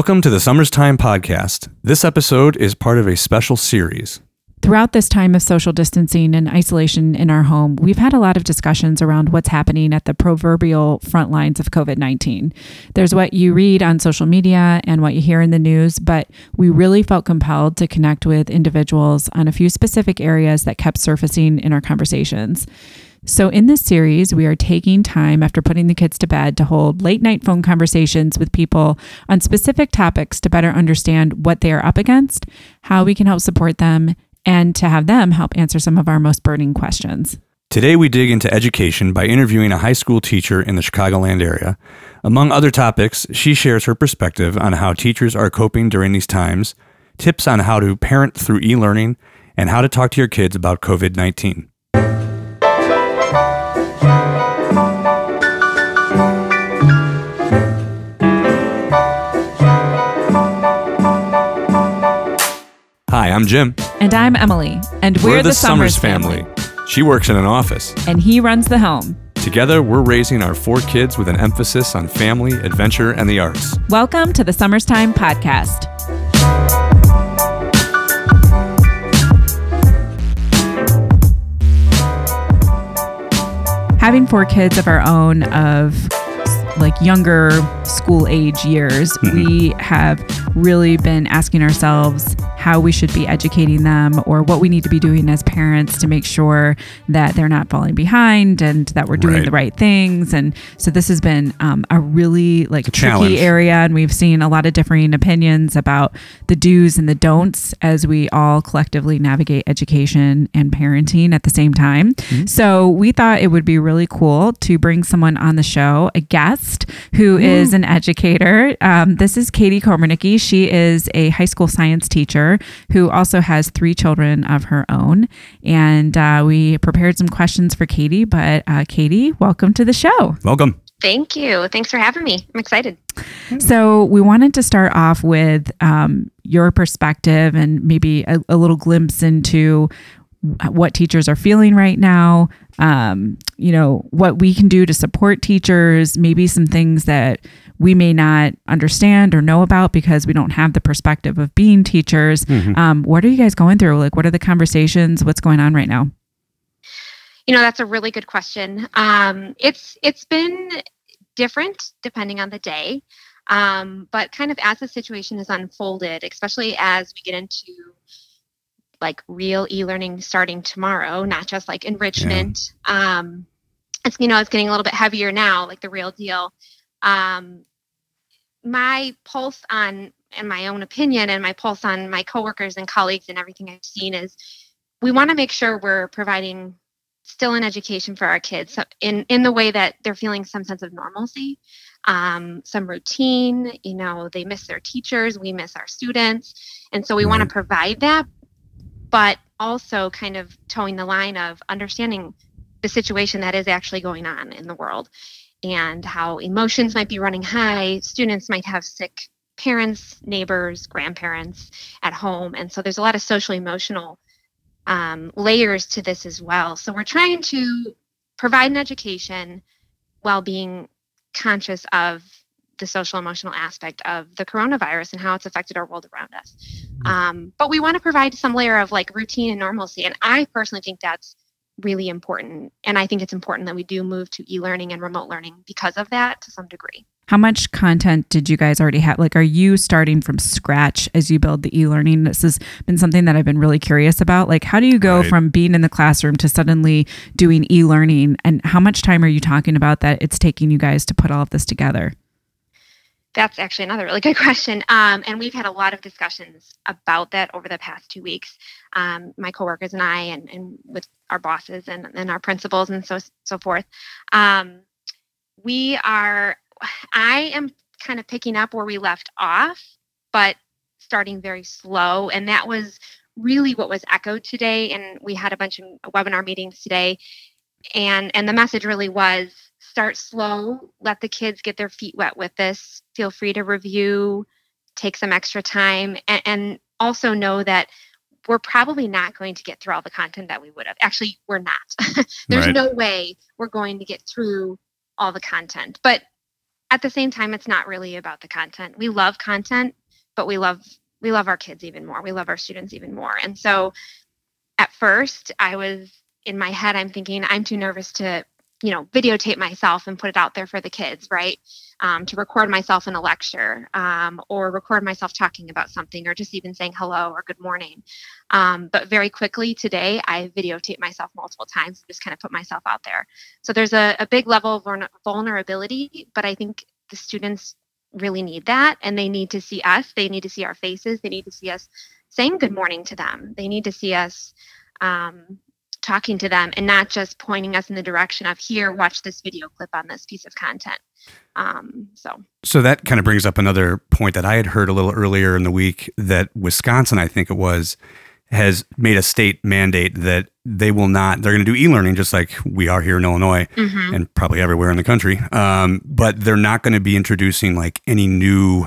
Welcome to the Summers Time Podcast. This episode is part of a special series. Throughout this time of social distancing and isolation in our home, we've had a lot of discussions around what's happening at the proverbial front lines of COVID 19. There's what you read on social media and what you hear in the news, but we really felt compelled to connect with individuals on a few specific areas that kept surfacing in our conversations. So, in this series, we are taking time after putting the kids to bed to hold late night phone conversations with people on specific topics to better understand what they are up against, how we can help support them, and to have them help answer some of our most burning questions. Today, we dig into education by interviewing a high school teacher in the Chicagoland area. Among other topics, she shares her perspective on how teachers are coping during these times, tips on how to parent through e learning, and how to talk to your kids about COVID 19. I'm Jim. And I'm Emily, and we're, We're the, Summers family. She works in an office. And he runs the home. Together, we're raising our four kids with an emphasis on family, adventure, and the arts. Welcome to the Summers Time Podcast. Having four kids of our own of like younger school age years, we have really been asking ourselves how we should be educating them or what we need to be doing as parents to make sure that they're not falling behind and that we're doing Right. the right things. And so this has been um, a really like a tricky challenge. area, and we've seen a lot of differing opinions about the do's and the don'ts as we all collectively navigate education and parenting at the same time. Mm-hmm. So we thought it would be really cool to bring someone on the show, a guest who is an educator. Um, this is Katie Komarnicki. She is a high school science teacher who also has three children of her own. And uh, we prepared some questions for Katie. But uh, Katie, welcome to the show. Welcome. Thank you. Thanks for having me. I'm excited. So, we wanted to start off with um, your perspective and maybe a, a little glimpse into what teachers are feeling right now. Um, you know, what we can do to support teachers, maybe some things that we may not understand or know about because we don't have the perspective of being teachers. Um, what are you guys going through? Like, what are the conversations? What's going on right now? You know, that's a really good question. Um, it's it's been different depending on the day, um, but kind of as the situation has unfolded, especially as we get into like real e-learning starting tomorrow, not just like enrichment. Um, it's you know it's getting a little bit heavier now, like the real deal. Um, my pulse on and my own opinion and my pulse on my coworkers and colleagues and everything I've seen is we want to make sure we're providing still an education for our kids so in in the way that they're feeling some sense of normalcy um, some routine you know they miss their teachers we miss our students and so we want to provide that but also kind of towing the line of understanding the situation that is actually going on in the world and how emotions might be running high students might have sick parents neighbors grandparents at home and so there's a lot of social emotional um, layers to this as well. So we're trying to provide an education while being conscious of the social emotional aspect of the coronavirus and how it's affected our world around us. Um, but we want to provide some layer of like routine and normalcy. And I personally think that's really important. And I think it's important that we do move to e-learning and remote learning because of that to some degree. How much content did you guys already have? Like, are you starting from scratch as you build the e learning? This has been something that I've been really curious about. Like, how do you go Right. from being in the classroom to suddenly doing e learning? And how much time are you talking about that it's taking you guys to put all of this together? That's actually another really good question. Um, and we've had a lot of discussions about that over the past two weeks. Um, my coworkers and I, and, and with our bosses and, and our principals and so so forth. Um, we are. I am kind of picking up where we left off, but starting very slow. And that was really what was echoed today. And we had a bunch of webinar meetings today, and and the message really was start slow let the kids get their feet wet with this feel free to review take some extra time and, and also know that we're probably not going to get through all the content that we would have actually we're not there's Right. no way we're going to get through all the content but at the same time, it's not really about the content. We love content, but we love we love our kids even more. We love our students even more. And so at first I was in my head, I'm thinking I'm too nervous to, you know, videotape myself and put it out there for the kids, right? Um, to record myself in a lecture um, or record myself talking about something or just even saying hello or good morning. Um, but very quickly today, I videotape myself multiple times, just kind of put myself out there. So there's a, a big level of vulnerability, but I think the students really need that and they need to see us they need to see our faces they need to see us saying good morning to them they need to see us um, talking to them and not just pointing us in the direction of here watch this video clip on this piece of content. Um, so. So that kind of brings up another point that i had heard a little earlier in the week that wisconsin i think it was has made a state mandate that they will not they're going to do e-learning just like we are here in illinois mm-hmm. and probably everywhere in the country. Um, but they're not going to be introducing like any new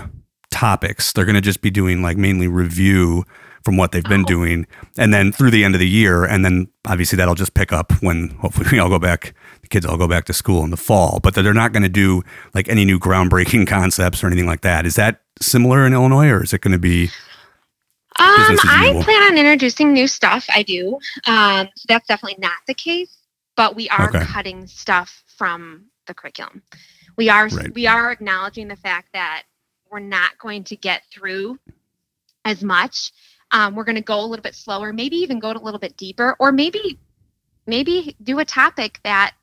topics. They're going to just be doing like mainly review from what they've been oh. doing and then through the end of the year and then obviously that'll just pick up when hopefully we all go back the kids all go back to school in the fall but they're not going to do like any new groundbreaking concepts or anything like that is that similar in illinois or is it going to be um, I plan on introducing new stuff. I do. Um, so that's definitely not the case, but we are okay. cutting stuff from the curriculum. We are right. we are acknowledging the fact that we're not going to get through as much. Um, we're going to go a little bit slower, maybe even go a little bit deeper, or maybe maybe do a topic that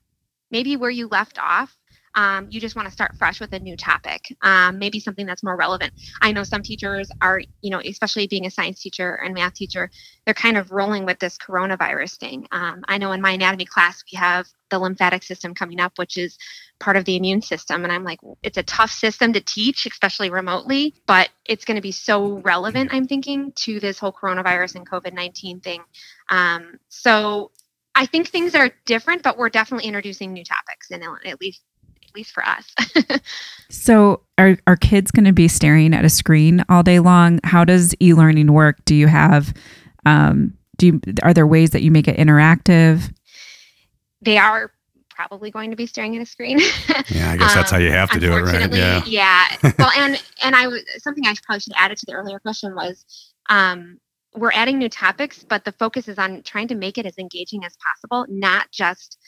maybe where you left off um, you just want to start fresh with a new topic, um, maybe something that's more relevant. I know some teachers are, you know, especially being a science teacher and math teacher, they're kind of rolling with this coronavirus thing. Um, I know in my anatomy class, we have the lymphatic system coming up, which is part of the immune system. And I'm like, it's a tough system to teach, especially remotely, but it's going to be so relevant, I'm thinking, to this whole coronavirus and COVID 19 thing. Um, so I think things are different, but we're definitely introducing new topics, and at least at least for us. so, are, are kids going to be staring at a screen all day long? How does e learning work? Do you have, um, do you, are there ways that you make it interactive? They are probably going to be staring at a screen. yeah, I guess that's how you have to do it, right? Yeah. Yeah. well, and and I was something I probably should add to the earlier question was, um, we're adding new topics, but the focus is on trying to make it as engaging as possible, not just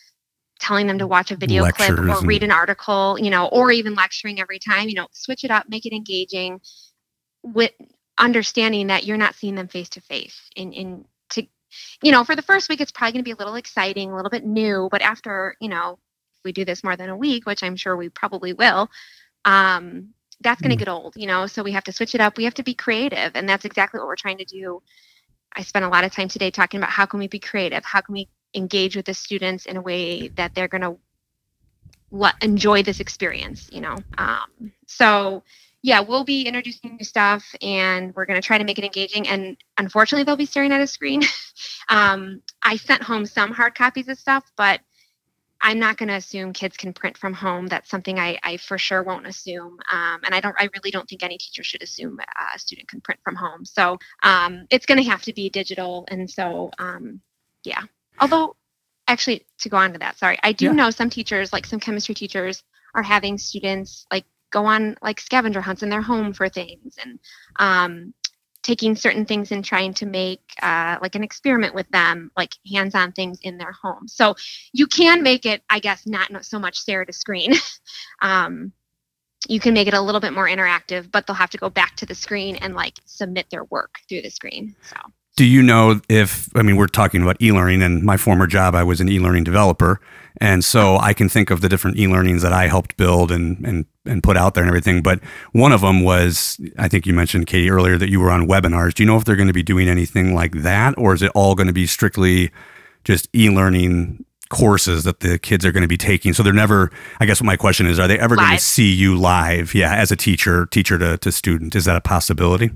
telling them to watch a video Lectures clip or read an article, you know, or even lecturing every time, you know, switch it up, make it engaging with understanding that you're not seeing them face to face in in to you know, for the first week it's probably going to be a little exciting, a little bit new, but after, you know, we do this more than a week, which I'm sure we probably will, um that's going to mm. get old, you know, so we have to switch it up. We have to be creative, and that's exactly what we're trying to do. I spent a lot of time today talking about how can we be creative? How can we engage with the students in a way that they're going to enjoy this experience you know? Um, so yeah we'll be introducing new stuff and we're going to try to make it engaging and unfortunately they'll be staring at a screen. Um, i sent home some hard copies of stuff but i'm not going to assume kids can print from home. That's something i, I for sure won't assume um, and i don't i really don't think any teacher should assume a student can print from home. So um, it's going to have to be digital and so um, yeah Although, actually, to go on to that, sorry, I do yeah. know some teachers, like some chemistry teachers, are having students like go on like scavenger hunts in their home for things and um, taking certain things and trying to make uh, like an experiment with them, like hands-on things in their home. So you can make it, I guess, not so much stare at a screen. um, you can make it a little bit more interactive, but they'll have to go back to the screen and like submit their work through the screen. So do you know if, I mean, we're talking about e learning, and my former job, I was an e learning developer. And so I can think of the different e learnings that I helped build and, and, and put out there and everything. But one of them was, I think you mentioned, Katie, earlier that you were on webinars. Do you know if they're going to be doing anything like that? Or is it all going to be strictly just e learning courses that the kids are going to be taking. So they're never, I guess what my question is, are they ever live. going to see you live? Yeah, as a teacher, teacher to, to student. Is that a possibility?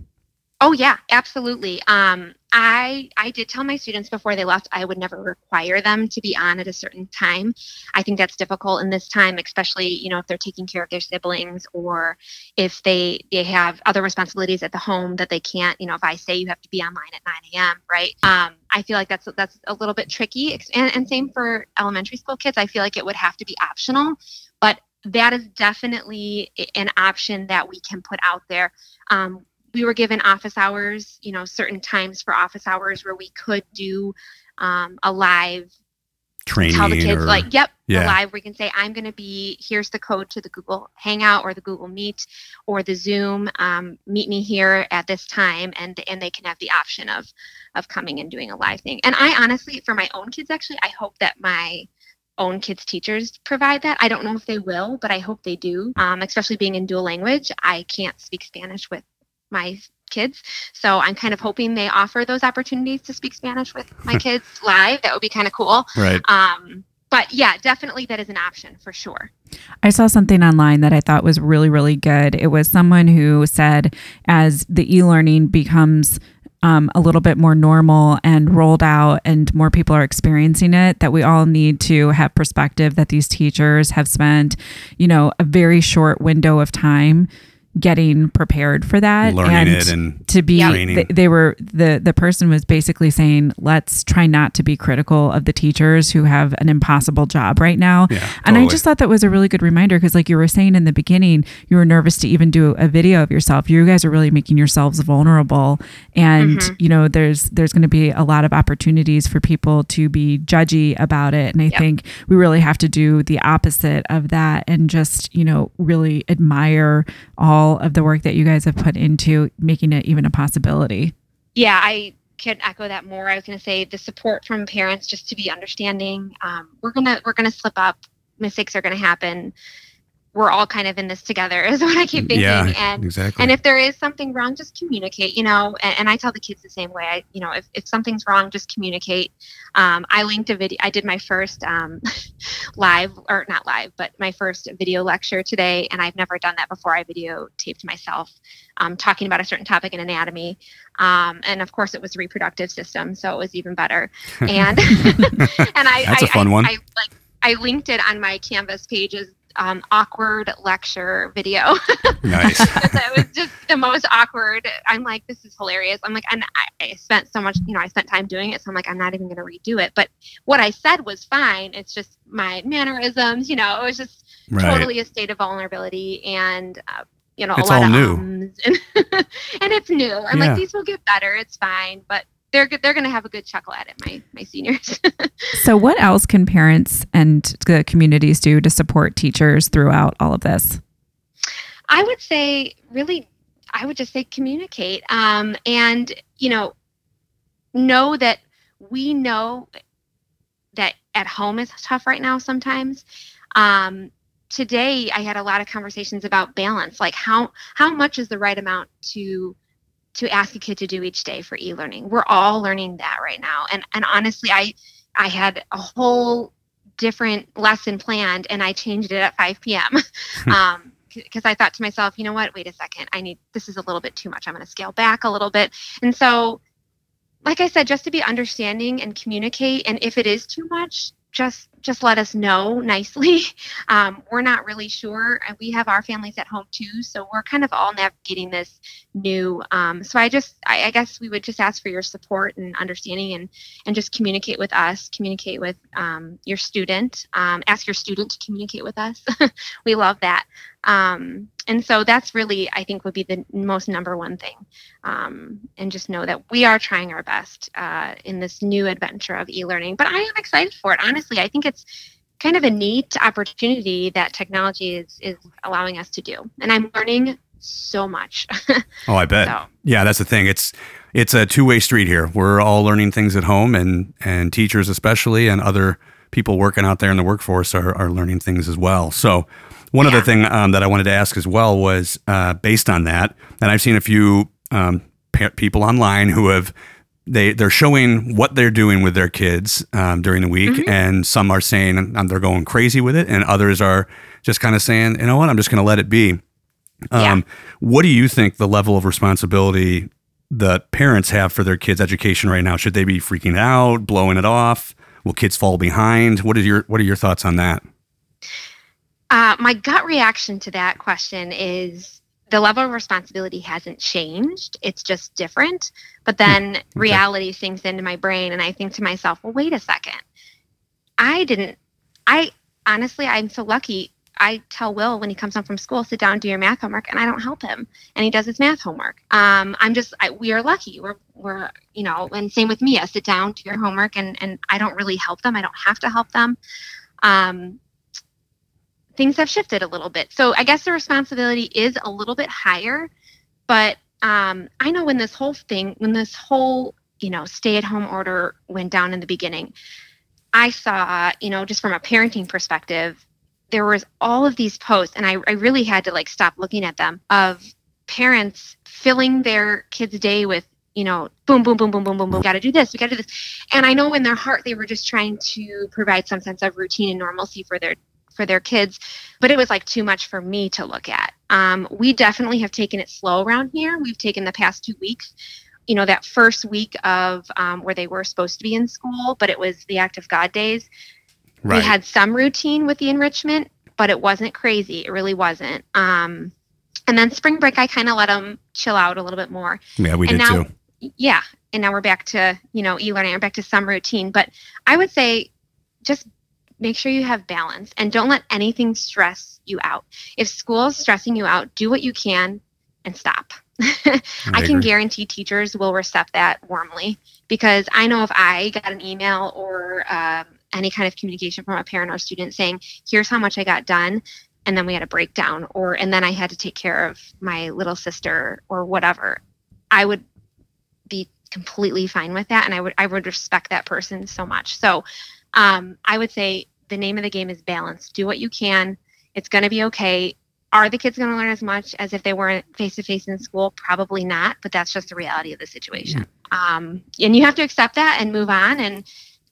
Oh yeah, absolutely. Um, I I did tell my students before they left I would never require them to be on at a certain time. I think that's difficult in this time, especially you know if they're taking care of their siblings or if they they have other responsibilities at the home that they can't. You know, if I say you have to be online at 9 a.m. right? Um, I feel like that's that's a little bit tricky. And, and same for elementary school kids. I feel like it would have to be optional, but that is definitely an option that we can put out there. Um, we were given office hours, you know, certain times for office hours where we could do um, a live training. Tell the kids or, like, yep, yeah. live. We can say, I'm going to be. Here's the code to the Google Hangout or the Google Meet or the Zoom. Um, meet me here at this time, and and they can have the option of of coming and doing a live thing. And I honestly, for my own kids, actually, I hope that my own kids teachers provide that i don't know if they will but i hope they do um, especially being in dual language i can't speak spanish with my kids. So I'm kind of hoping they offer those opportunities to speak Spanish with my kids live. That would be kind of cool. Right. Um, but yeah, definitely that is an option for sure. I saw something online that I thought was really, really good. It was someone who said as the e learning becomes um, a little bit more normal and rolled out and more people are experiencing it that we all need to have perspective that these teachers have spent you know a very short window of time getting prepared for that Learning and it and to be training. they, they were the the person was basically saying let's try not to be critical of the teachers who have an impossible job right now Yeah, and i just thought that was a really good reminder because like you were saying in the beginning you were nervous to even do a video of yourself you guys are really making yourselves vulnerable and Mhm. you know there's there's going to be a lot of opportunities for people to be judgy about it and i Yep. think we really have to do the opposite of that and just you know really admire all of the work that you guys have put into making it even a possibility Yeah, I could echo that more. I was going to say the support from parents just to be understanding. Um, we're gonna we're gonna slip up. Mistakes are going to happen. We're all kind of in this together, is what I keep thinking. yeah, and exactly. and if there is something wrong just communicate you know and, and i tell the kids the same way i you know if, if something's wrong just communicate um, i linked a video i did my first um, live or not live but my first video lecture today and i've never done that before i videotaped myself um, talking about a certain topic in anatomy um, and of course it was reproductive system so it was even better and and i That's a fun I- one. I, like i linked it on my canvas pages um, awkward lecture video nice. it was just the most awkward. I'm like, this is hilarious. I'm like, and I, I spent so much, you know, I spent time doing it, so I'm like, I'm not even going to redo it. But what I said was fine. It's just my mannerisms, you know, it was just Right. totally a state of vulnerability and. Uh, you know, It's a lot all of new. and, and it's new. I'm Yeah. like, these will get better. It's fine, but they're they're going to have a good chuckle at it. My my seniors. so what else can parents and the communities do to support teachers throughout all of this I would say really I would just say communicate. Um, and you know, know that we know that at home is tough right now sometimes. Um, today I had a lot of conversations about balance, like how how much is the right amount to to ask a kid to do each day for e-learning. We're all learning that right now. And and honestly I I had a whole different lesson planned and I changed it at 5 p.m. um, because I thought to myself, you know what? Wait a second. I need this is a little bit too much. I'm going to scale back a little bit. And so, like I said, just to be understanding and communicate. And if it is too much, just just let us know nicely. Um, we're not really sure. and We have our families at home too, so we're kind of all navigating this new. Um, so I just, I, I guess we would just ask for your support and understanding, and and just communicate with us. Communicate with um, your student. Um, ask your student to communicate with us. we love that. Um, and so that's really, I think, would be the most number one thing. Um, and just know that we are trying our best uh, in this new adventure of e-learning. But I am excited for it. Honestly, I think it's kind of a neat opportunity that technology is is allowing us to do, and I'm learning so much. Oh, I bet. so Yeah, that's the thing. It's it's a two way street here. We're all learning things at home, and and teachers especially, and other people working out there in the workforce are, are learning things as well. So, one other thing um, that I wanted to ask as well was uh, based on that, and I've seen a few um, pa- people online who have they they're showing what they're doing with their kids um, during the week, Mhm. and some are saying um, they're going crazy with it, and others are just kind of saying, you know what, I'm just going to let it be. Yeah. Um, what do you think the level of responsibility that parents have for their kids' education right now? Should they be freaking out, blowing it off? Will kids fall behind? What is your What are your thoughts on that? Uh, my gut reaction to that question is the level of responsibility hasn't changed. It's just different. But then reality sinks into my brain, and I think to myself, well, wait a second. I didn't, I honestly, I'm so lucky. I tell Will when he comes home from school, sit down, do your math homework, and I don't help him, and he does his math homework. Um, I'm just I, we are lucky. We're we're you know, and same with Mia. Sit down, do your homework, and and I don't really help them. I don't have to help them. Um, things have shifted a little bit, so I guess the responsibility is a little bit higher. But um, I know when this whole thing, when this whole you know stay-at-home order went down in the beginning, I saw you know just from a parenting perspective there was all of these posts and I, I really had to like stop looking at them of parents filling their kids day with you know boom boom boom boom boom boom boom got to do this we got to do this. And i know in their heart they were just trying to provide some sense of routine and normalcy for their for their kids but it was like too much for me to look at. Um, we definitely have taken it slow around here. We've taken the past two weeks you know that first week of um, where they were supposed to be in school but it was the act of god days Right. We had some routine with the enrichment, but it wasn't crazy. It really wasn't. Um, and then spring break, I kind of let them chill out a little bit more. Yeah, we and did now, too. Yeah, and now we're back to you know e-learning. We're back to some routine, but I would say just make sure you have balance and don't let anything stress you out. If school is stressing you out, do what you can and stop. I, I can guarantee teachers will accept that warmly because I know if I got an email or um, any kind of communication from a parent or student saying, here's how much I got done. And then we had a breakdown, or and then I had to take care of my little sister or whatever. I would be completely fine with that, and I would I would respect that person so much. So um, I would say the name of the game is balance. Do what you can. It's going to be okay. Are the kids going to learn as much as if they weren't face to face in school? Probably not, but that's just the reality of the situation. Mm-hmm. Um, and you have to accept that and move on and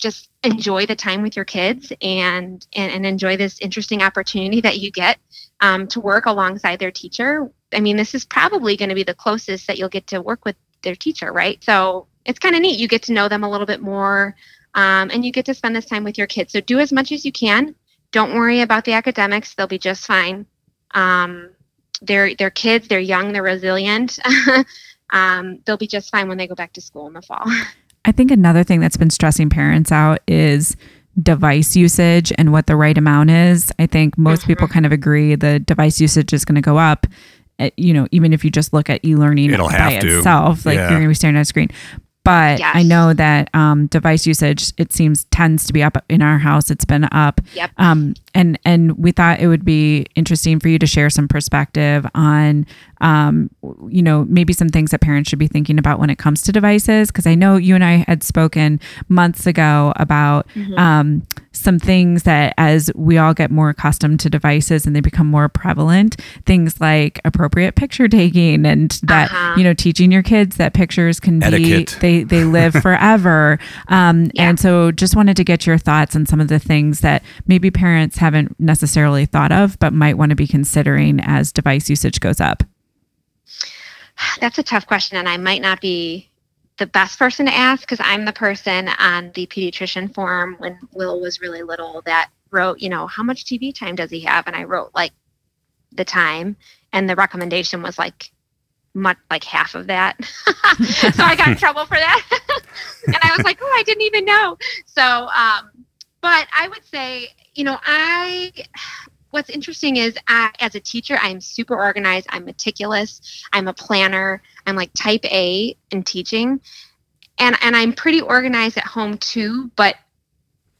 just enjoy the time with your kids and and, and enjoy this interesting opportunity that you get um, to work alongside their teacher. I mean this is probably going to be the closest that you'll get to work with their teacher right? So it's kind of neat. You get to know them a little bit more um, and you get to spend this time with your kids. So do as much as you can. Don't worry about the academics. They'll be just fine. Um, they're they're kids. They're young. They're resilient. Um, they'll be just fine when they go back to school in the fall I think another thing that's been stressing parents out is device usage and what the right amount is. I think most mm-hmm. people kind of agree the device usage is going to go up. Eh, you know, even if you just look at e-learning It'll by itself, like yeah. you're going to be staring at a screen. But yes. I know that um, device usage, it seems, tends to be up in our house. It's been up. Yep. Um, and and we thought it would be interesting for you to share some perspective on um, you know, maybe some things that parents should be thinking about when it comes to devices. Because I know you and I had spoken months ago about mm-hmm. um, some things that as we all get more accustomed to devices and they become more prevalent, things like appropriate picture taking and that, uh-huh. you know, teaching your kids that pictures can Etiquette. be, they, they live forever. Um, yeah. And so just wanted to get your thoughts on some of the things that maybe parents haven't necessarily thought of, but might want to be considering as device usage goes up. That's a tough question, and I might not be the best person to ask because I'm the person on the pediatrician form when Will was really little that wrote, you know, how much TV time does he have? And I wrote like the time, and the recommendation was like much like half of that. so I got in trouble for that. and I was like, oh, I didn't even know. So, um, but I would say, you know, I what's interesting is I, as a teacher, I'm super organized. I'm meticulous. I'm a planner. I'm like type A in teaching. And, and I'm pretty organized at home too, but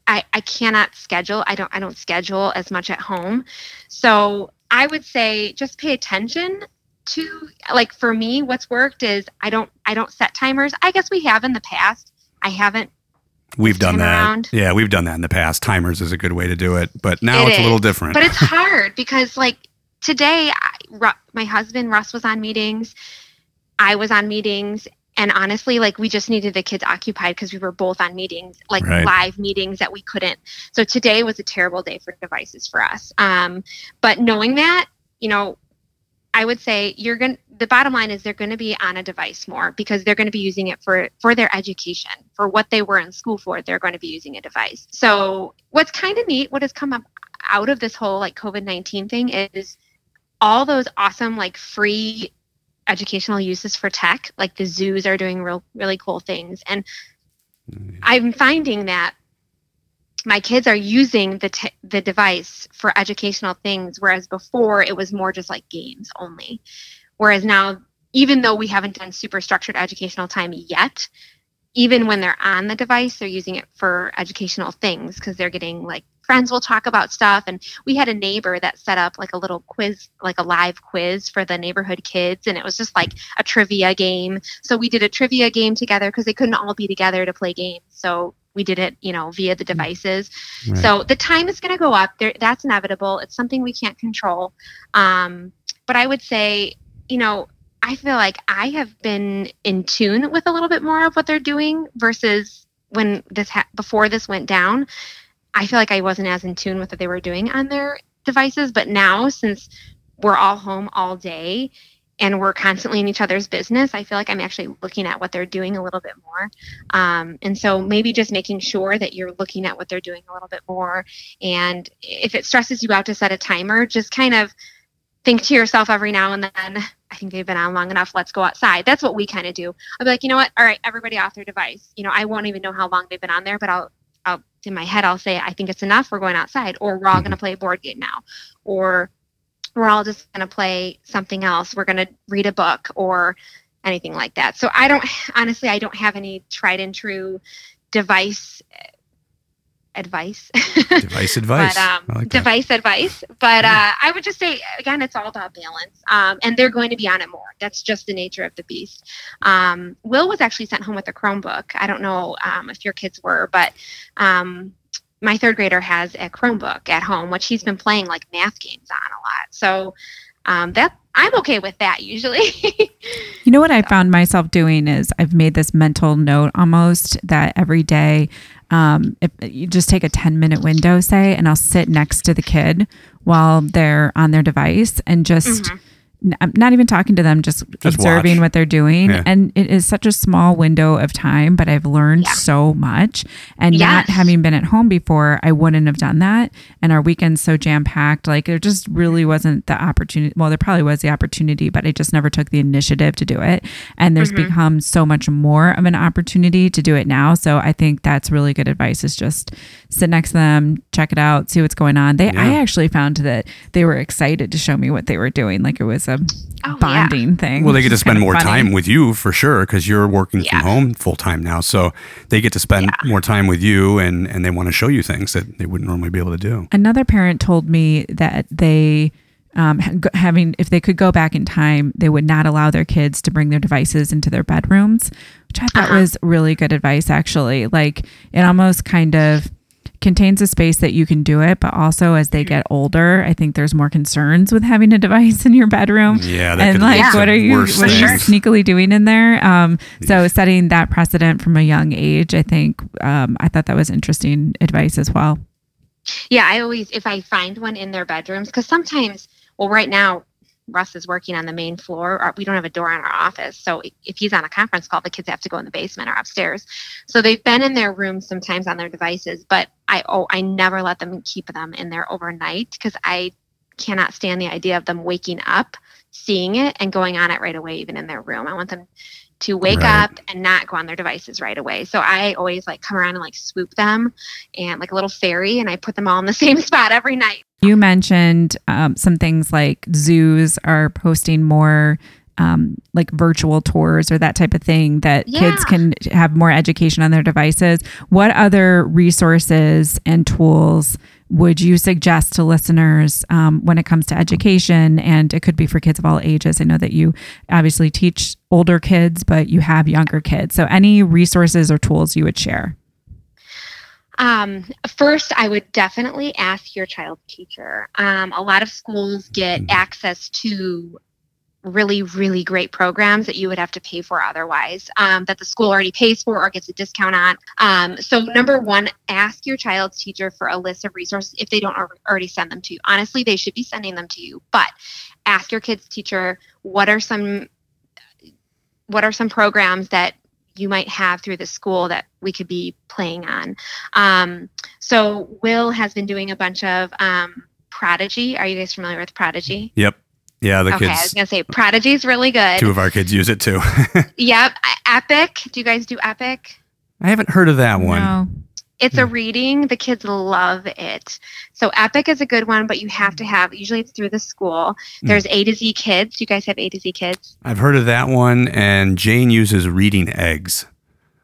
I, I cannot schedule. I don't I don't schedule as much at home. So I would say just pay attention to like for me what's worked is I don't I don't set timers. I guess we have in the past. I haven't We've done that. Around. Yeah, we've done that in the past. Timers is a good way to do it, but now it it's is. a little different. But it's hard because, like today, I, my husband Russ was on meetings, I was on meetings, and honestly, like we just needed the kids occupied because we were both on meetings, like right. live meetings that we couldn't. So today was a terrible day for devices for us. Um, but knowing that, you know, I would say you're going to the bottom line is they're going to be on a device more because they're going to be using it for for their education for what they were in school for they're going to be using a device. So what's kind of neat what has come up out of this whole like covid-19 thing is all those awesome like free educational uses for tech like the zoos are doing real really cool things. And mm-hmm. i'm finding that my kids are using the t- the device for educational things whereas before it was more just like games only whereas now even though we haven't done super structured educational time yet even when they're on the device they're using it for educational things because they're getting like friends will talk about stuff. And we had a neighbor that set up like a little quiz like a live quiz for the neighborhood kids and it was just like a trivia game. So we did a trivia game together because they couldn't all be together to play games. So we did it you know via the Hmm. devices. Right. so the time is going to go up. There that's inevitable. It's something we can't control. Um, but i would say you know i feel like i have been in tune with a little bit more of what they're doing versus when this ha- before this went down i feel like i wasn't as in tune with what they were doing on their devices. But now since we're all home all day and we're constantly in each other's business i feel like i'm actually looking at what they're doing a little bit more. Um, and so maybe just making sure that you're looking at what they're doing a little bit more. And if it stresses you out to set a timer just kind of think to yourself every now and then i think they've been on long enough let's go outside that's what we kind of do i'll be like you know what all right everybody off their device you know i won't even know how long they've been on there but i'll I'll, in my head, I'll say, I think it's enough. We're going outside, or we're all going to mm-hmm. play a board game now, or we're all just going to play something else. We're going to read a book or anything like that. So I don't, honestly, I don't have any tried and true device advice. Device advice. But um, I like that. device advice. But uh, I would just say again, it's all about balance. Um, and they're going to be on it more. That's just the nature of the beast. Um, Will was actually sent home with a Chromebook. I don't know um, if your kids were, but um, my third grader has a Chromebook at home, which he's been playing like math games on a lot. So um, that I'm okay with that usually. You know what I found myself doing is I've made this mental note almost that every day, um, if you just take a 10 minute window, say, and I'll sit next to the kid while they're on their device and just. Mhm. N- I'm not even talking to them, just, Just observing watch. what they're doing. Yeah. And it is such a small window of time, but I've learned Yeah. so much. And not having been at home before, I wouldn't have done that. And our weekend's so jam packed. Like there just really wasn't the opportunity. Well, there probably was the opportunity, but I just never took the initiative to do it. And there's Mhm. become so much more of an opportunity to do it now. So I think that's really good advice is just sit next to them, check it out, see what's going on. They I actually found that they were excited to show me what they were doing. Like it was a Oh, yeah. thing. Well, they get to spend more funny. time with you for sure because you're working Yeah. from home full time now. So they get to spend more time with you and, and they want to show you things that they wouldn't normally be able to do. Another parent told me that they, um, having if they could go back in time, they would not allow their kids to bring their devices into their bedrooms, which I thought Uh-huh. was really good advice. Actually, like it almost kind of contains a space that you can do it, but also as they get older, I think there's more concerns with having a device in your bedroom. Yeah, that and could like, lead what are you worse what are you sneakily doing in there? Um, so setting that precedent from a young age, I think um, I thought that was interesting advice as well. Yeah, I always if I find one in their bedrooms because sometimes, well, right now Russ is working on the main floor. Or we don't have a door on our office, so if he's on a conference call, the kids have to go in the basement or upstairs. So they've been in their rooms sometimes on their devices, but I oh I never let them keep them in there overnight because I cannot stand the idea of them waking up, seeing it, and going on it right away, even in their room. I want them to wake Right. up and not go on their devices right away. So I always like come around and like swoop them and like a little fairy and I put them all in the same spot every night. You mentioned um, some things like zoos are posting more um, like virtual tours or that type of thing that kids can have more education on their devices. What other resources and tools would you suggest to listeners um, when it comes to education? And it could be for kids of all ages. I know that you obviously teach older kids, but you have younger kids. So, any resources or tools you would share? Um, first, I would definitely ask your child's teacher. Um, a lot of schools get Mhm. access to really, really great programs that you would have to pay for otherwise, um, that the school already pays for or gets a discount on. Um, so, number one, ask your child's teacher for a list of resources if they don't already send them to you. Honestly, they should be sending them to you, but ask your kid's teacher what are some what are some programs that you might have through the school that we could be playing on. Um, so Will has been doing a bunch of um, Prodigy. Are you guys familiar with Prodigy? Yep. Yeah, the okay, I was gonna say Prodigy is really good. two of our kids use it too. Yep, Epic. Do you guys do Epic? I haven't heard of that one. No. It's a reading. The kids love it. So Epic is a good one, but you have to have usually it's through the school. Mm. There's A to Z Kids. Do you guys have A to Z Kids? I've heard of that one, and Jane uses reading eggs.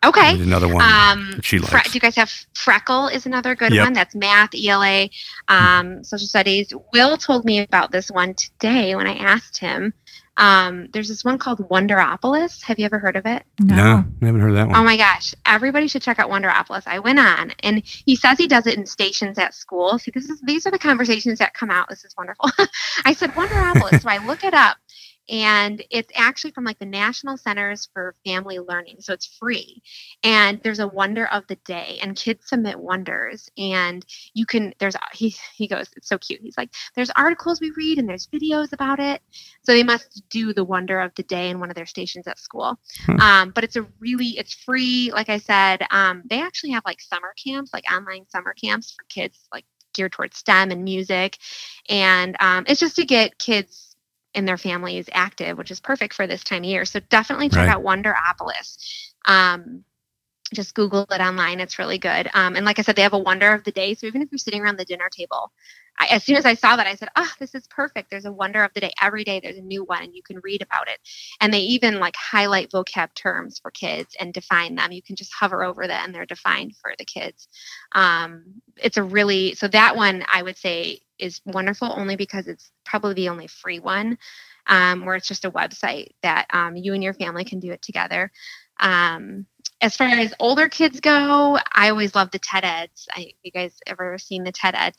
Okay. There's another one Um, that she Fre- likes. do you guys have Freckle is another good Yep. one. That's math, ELA, um, social studies. Will told me about this one today when I asked him. Um, there's this one called Wonderopolis. Have you ever heard of it? no, I haven't heard of that one. Oh my gosh, everybody should check out Wonderopolis. I went on and he says he does it in stations at school. See, this is these are the conversations that come out. This is wonderful. I said Wonderopolis, so I look it up and it's actually from like the National Centers for Family Learning. So it's free. And there's a wonder of the day and kids submit wonders and you can there's he he goes, it's so cute. He's like, there's articles we read and there's videos about it. So they must do the wonder of the day in one of their stations at school. Hmm. Um, but it's a really it's free. Like I said, um, they actually have like summer camps, like online summer camps for kids, like geared towards STEM and music, and um, it's just to get kids and their families active, which is perfect for this time of year. So definitely check Right. out Wonderopolis. Um, just Google it online. It's really good. Um, and like I said, they have a wonder of the day. So even if you're sitting around the dinner table, I, as soon as I saw that, I said, "Oh, this is perfect." There's a wonder of the day every day. There's a new one, and you can read about it. And they even like highlight vocab terms for kids and define them. You can just hover over that, and they're defined for the kids. Um, it's a really so that one I would say is wonderful only because it's probably the only free one, um, where it's just a website that um, you and your family can do it together. Um, as far as older kids go, I always love the TED Eds. I, you guys ever seen the TED Ed?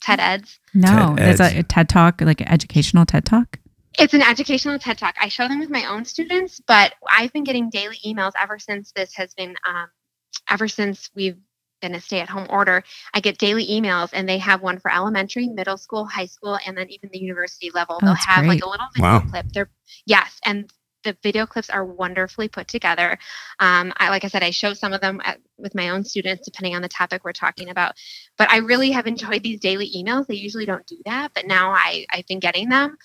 TED Eds? No, TED it's a, a TED Talk, like an educational TED Talk. It's an educational TED Talk. I show them with my own students, but I've been getting daily emails ever since this has been, um, ever since we've been a stay-at-home order. I get daily emails, and they have one for elementary, middle school, high school, and then even the university level. Oh, They'll that's have like a little video Wow. clip. They're yes, and the video clips are wonderfully put together. Um, I like I said, I show some of them at, with my own students, depending on the topic we're talking about. But I really have enjoyed these daily emails. They usually don't do that, but now I I've been getting them,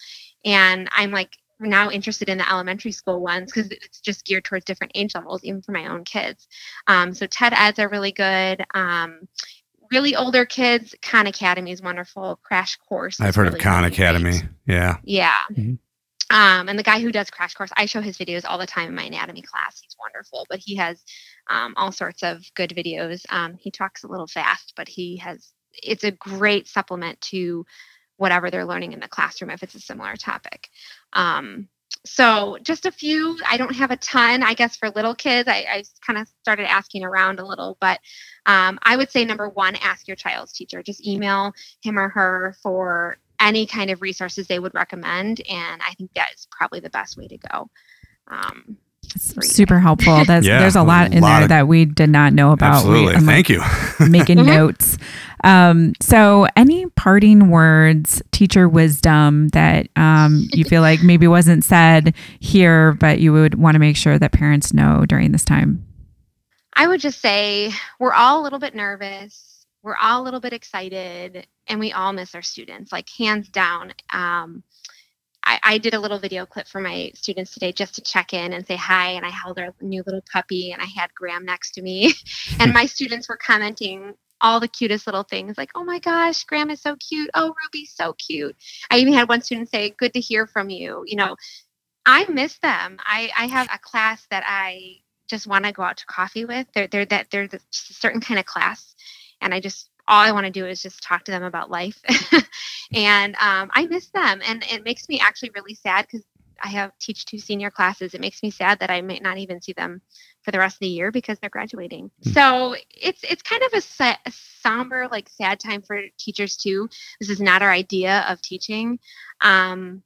and I'm like now interested in the elementary school ones because it's just geared towards different age levels, even for my own kids. Um, so TED Eds are really good. Um, really older kids, Khan Academy is wonderful. Crash Course. I've is heard of Khan really Academy. great. Yeah. Yeah. Mhm. Um, and the guy who does Crash Course, I show his videos all the time in my anatomy class. He's wonderful, but he has um, all sorts of good videos. Um, he talks a little fast, but he has, it's a great supplement to whatever they're learning in the classroom if it's a similar topic. Um, so just a few, I don't have a ton, I guess, for little kids. I, I kind of started asking around a little, but um, I would say number one, ask your child's teacher. Just email him or her for any kind of resources they would recommend. And I think that is probably the best way to go. Um. Super helpful. That's, Yeah, there's a a lot in lot there of- that we did not know about. Absolutely. I'm, like, Thank you. making Mhm. notes. Um, so, any parting words, teacher wisdom that um, you feel like maybe wasn't said here, but you would want to make sure that parents know during this time? I would just say we're all a little bit nervous. We're all a little bit excited, and we all miss our students, like hands down. Um, I, I did a little video clip for my students today just to check in and say hi. And I held our new little puppy, and I had Graham next to me. and my students were commenting all the cutest little things, like, "Oh my gosh, Graham is so cute. Oh, Ruby's so cute." I even had one student say, "Good to hear from you." You know, I miss them. I, I have a class that I just want to go out to coffee with. They're they're that they're the, just a certain kind of class, and I just all I want to do is just talk to them about life, and um, I miss them, and it makes me actually really sad because I have teach two senior classes. It makes me sad that I might not even see them for the rest of the year because they're graduating. So it's it's kind of a, a somber, like sad time for teachers too. This is not our idea of teaching. Um,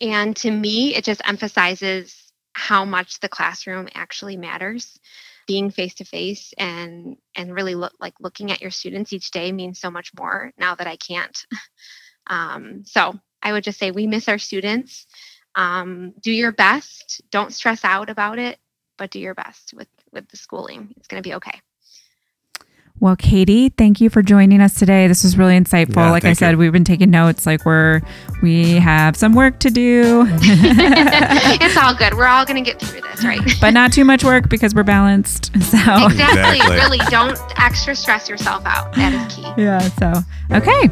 and to me, it just emphasizes how much the classroom actually matters. Being face to face and and really look like looking at your students each day means so much more now that I can't. Um, so I would just say we miss our students. Um, do your best. Don't stress out about it, but do your best with with the schooling. It's going to be okay. Well, Katie, thank you for joining us today. This was really insightful. Yeah, like I thank said, you. we've been taking notes. Like we're we have some work to do, it's all good. We're all going to get through this, right? but not too much work because we're balanced. So exactly. Exactly. Really, don't extra stress yourself out. That is key. yeah. So okay.